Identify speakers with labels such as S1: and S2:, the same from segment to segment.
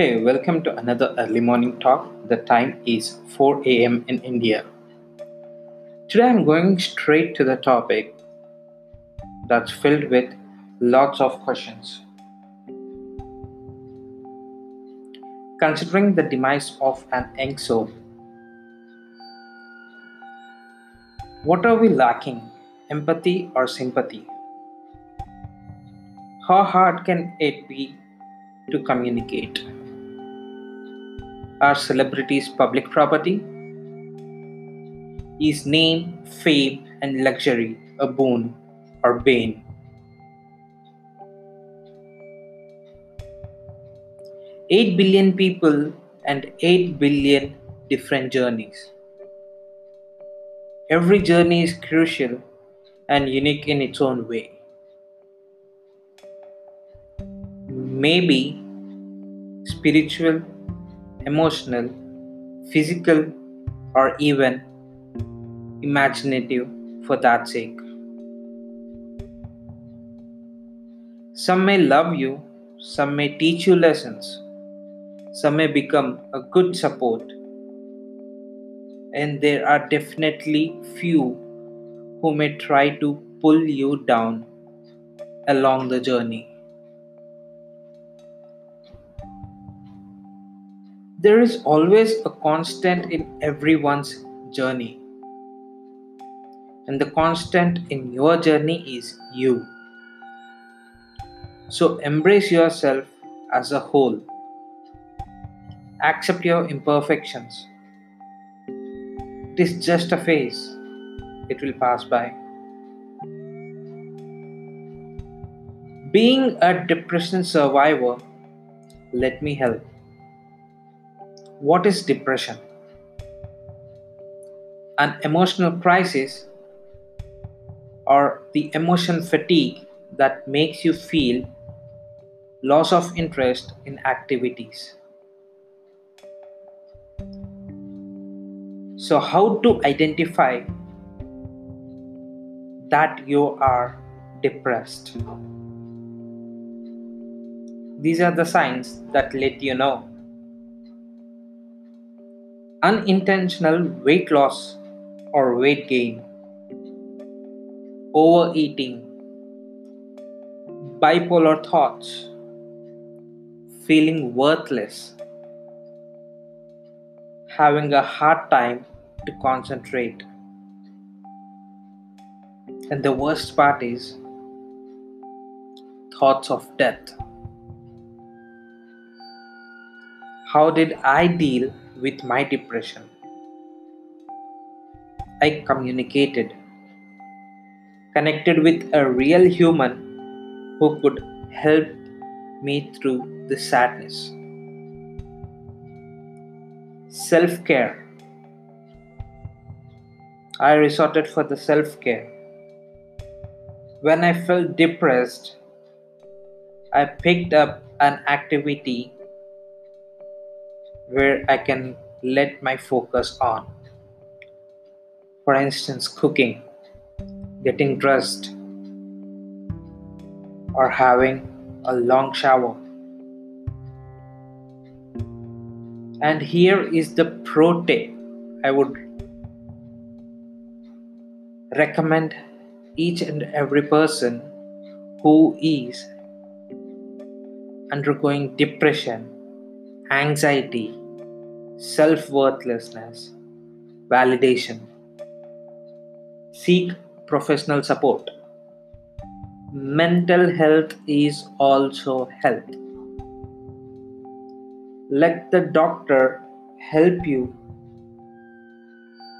S1: Hey, welcome to another early morning talk. The time is 4 a.m. in India. Today I'm going straight to the topic that's filled with lots of questions. Considering the demise of an young soul, what are we lacking? Empathy or sympathy? How hard can it be to communicate? Are celebrities public property? Is name, fame, and luxury a boon or bane? Eight billion people and eight billion different journeys. Every journey is crucial and unique in its own way. Maybe spiritual emotional, physical, or even imaginative for that sake. Some may love you, some may teach you lessons, some may become a good support, and there are definitely few who may try to pull you down along the journey. There is always a constant in everyone's journey. And the constant in your journey is you. So embrace yourself as a whole. Accept your imperfections. It is just a phase, it will pass by. Being a depression survivor, let me help. What is depression? An emotional crisis or the emotion fatigue that makes you feel loss of interest in activities. So, how to identify that you are depressed? These are the signs that let you know unintentional weight loss or weight gain, overeating, bipolar thoughts, feeling worthless, having a hard time to concentrate. And the worst part is thoughts of death. How did I deal with my depression. I communicated, connected with a real human who could help me through the sadness. Self care. I resorted for the self care. When I felt depressed, I picked up an activity where I can let my focus on. For instance, cooking, getting dressed, or having a long shower. And here is the pro tip I would recommend each and every person who is undergoing depression, anxiety, self worthlessness, validation. Seek professional support. Mental health is also health. Let the doctor help you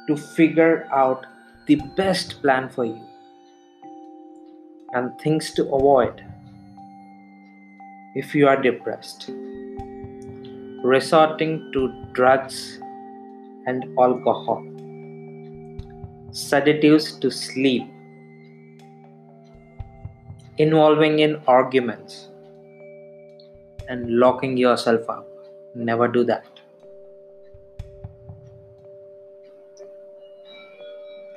S1: to figure out the best plan for you and things to avoid if you are depressed resorting to drugs and alcohol, sedatives to sleep, involving in arguments, and locking yourself up. Never do that.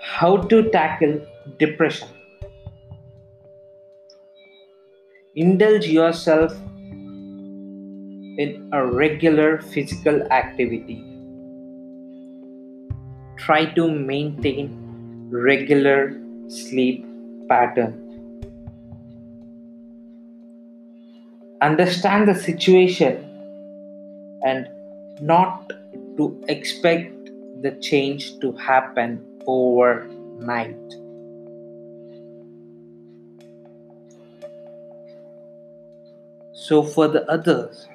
S1: How to tackle depression? Indulge yourself in a regular physical activity. Try to maintain regular sleep pattern. Understand the situation and not to expect the change to happen overnight. So, for the others,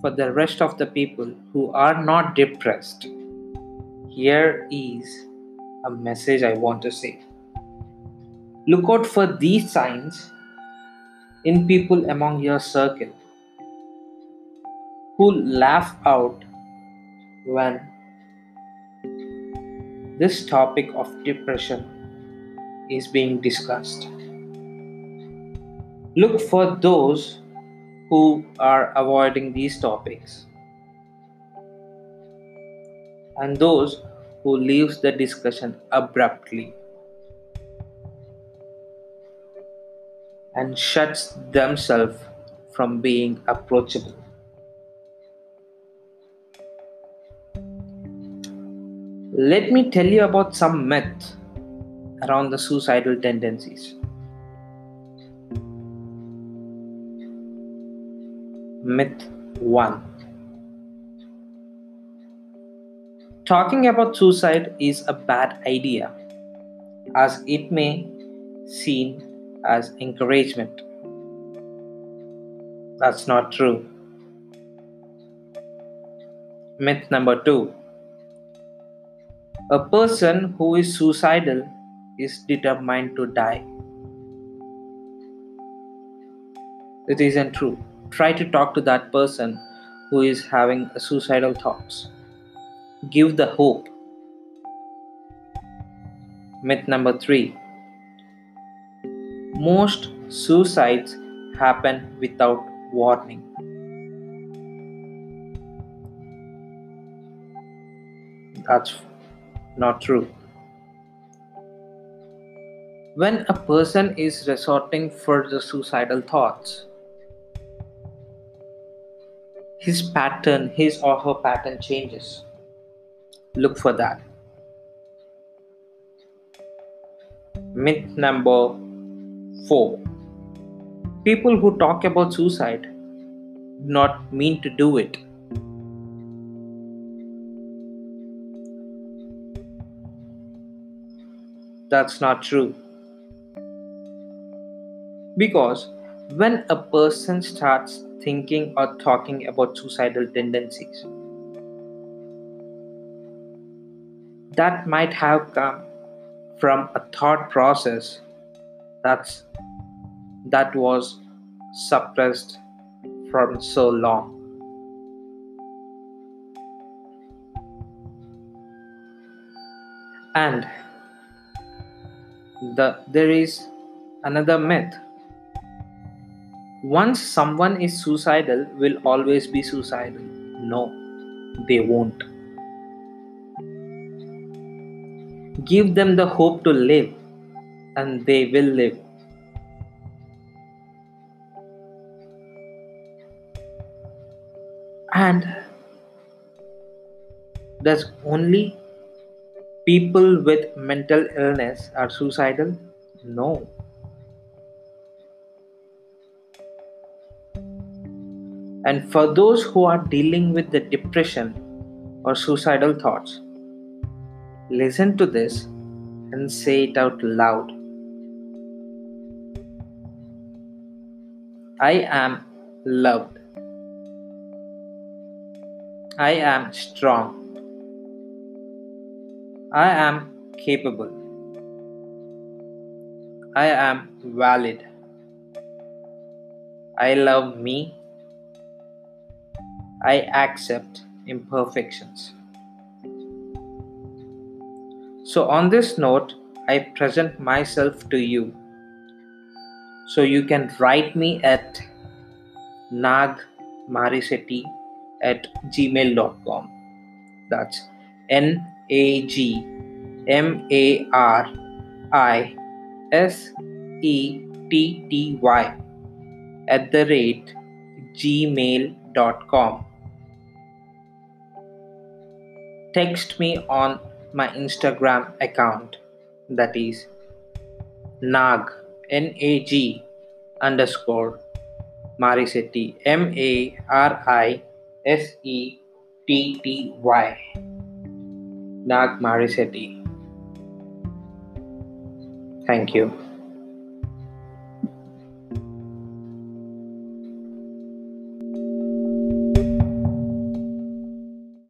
S1: for the rest of the people who are not depressed, here is a message I want to say. Look out for these signs in people among your circle who laugh out when this topic of depression is being discussed. Look for those who are avoiding these topics and those who leaves the discussion abruptly and shuts themselves from being approachable. Let me tell you about some myths around the suicidal tendencies. Myth 1 Talking about suicide is a bad idea as it may seem as encouragement. That's not true. Myth number 2 A person who is suicidal is determined to die. It isn't true try to talk to that person who is having suicidal thoughts. Give the hope. Myth number three most suicides happen without warning. That's not true. When a person is resorting for the suicidal thoughts, his pattern, his or her pattern changes. Look for that. Myth number four people who talk about suicide do not mean to do it. That's not true. Because when a person starts thinking or talking about suicidal tendencies. That might have come from a thought process that's that was suppressed from so long. And the there is another myth once someone is suicidal will always be suicidal. No they won't. Give them the hope to live and they will live. And does only people with mental illness are suicidal? No And for those who are dealing with the depression or suicidal thoughts, listen to this and say it out loud. I am loved. I am strong. I am capable. I am valid. I love me I accept imperfections. So, on this note, I present myself to you. So, you can write me at nagmarisetty at gmail.com. That's N A G M A R I S E T T Y at the rate gmail.com gmail.com. Text me on my Instagram account that is Nag N A G underscore Marisetty M A R I S E T T Y Nag Marisetty. Thank you.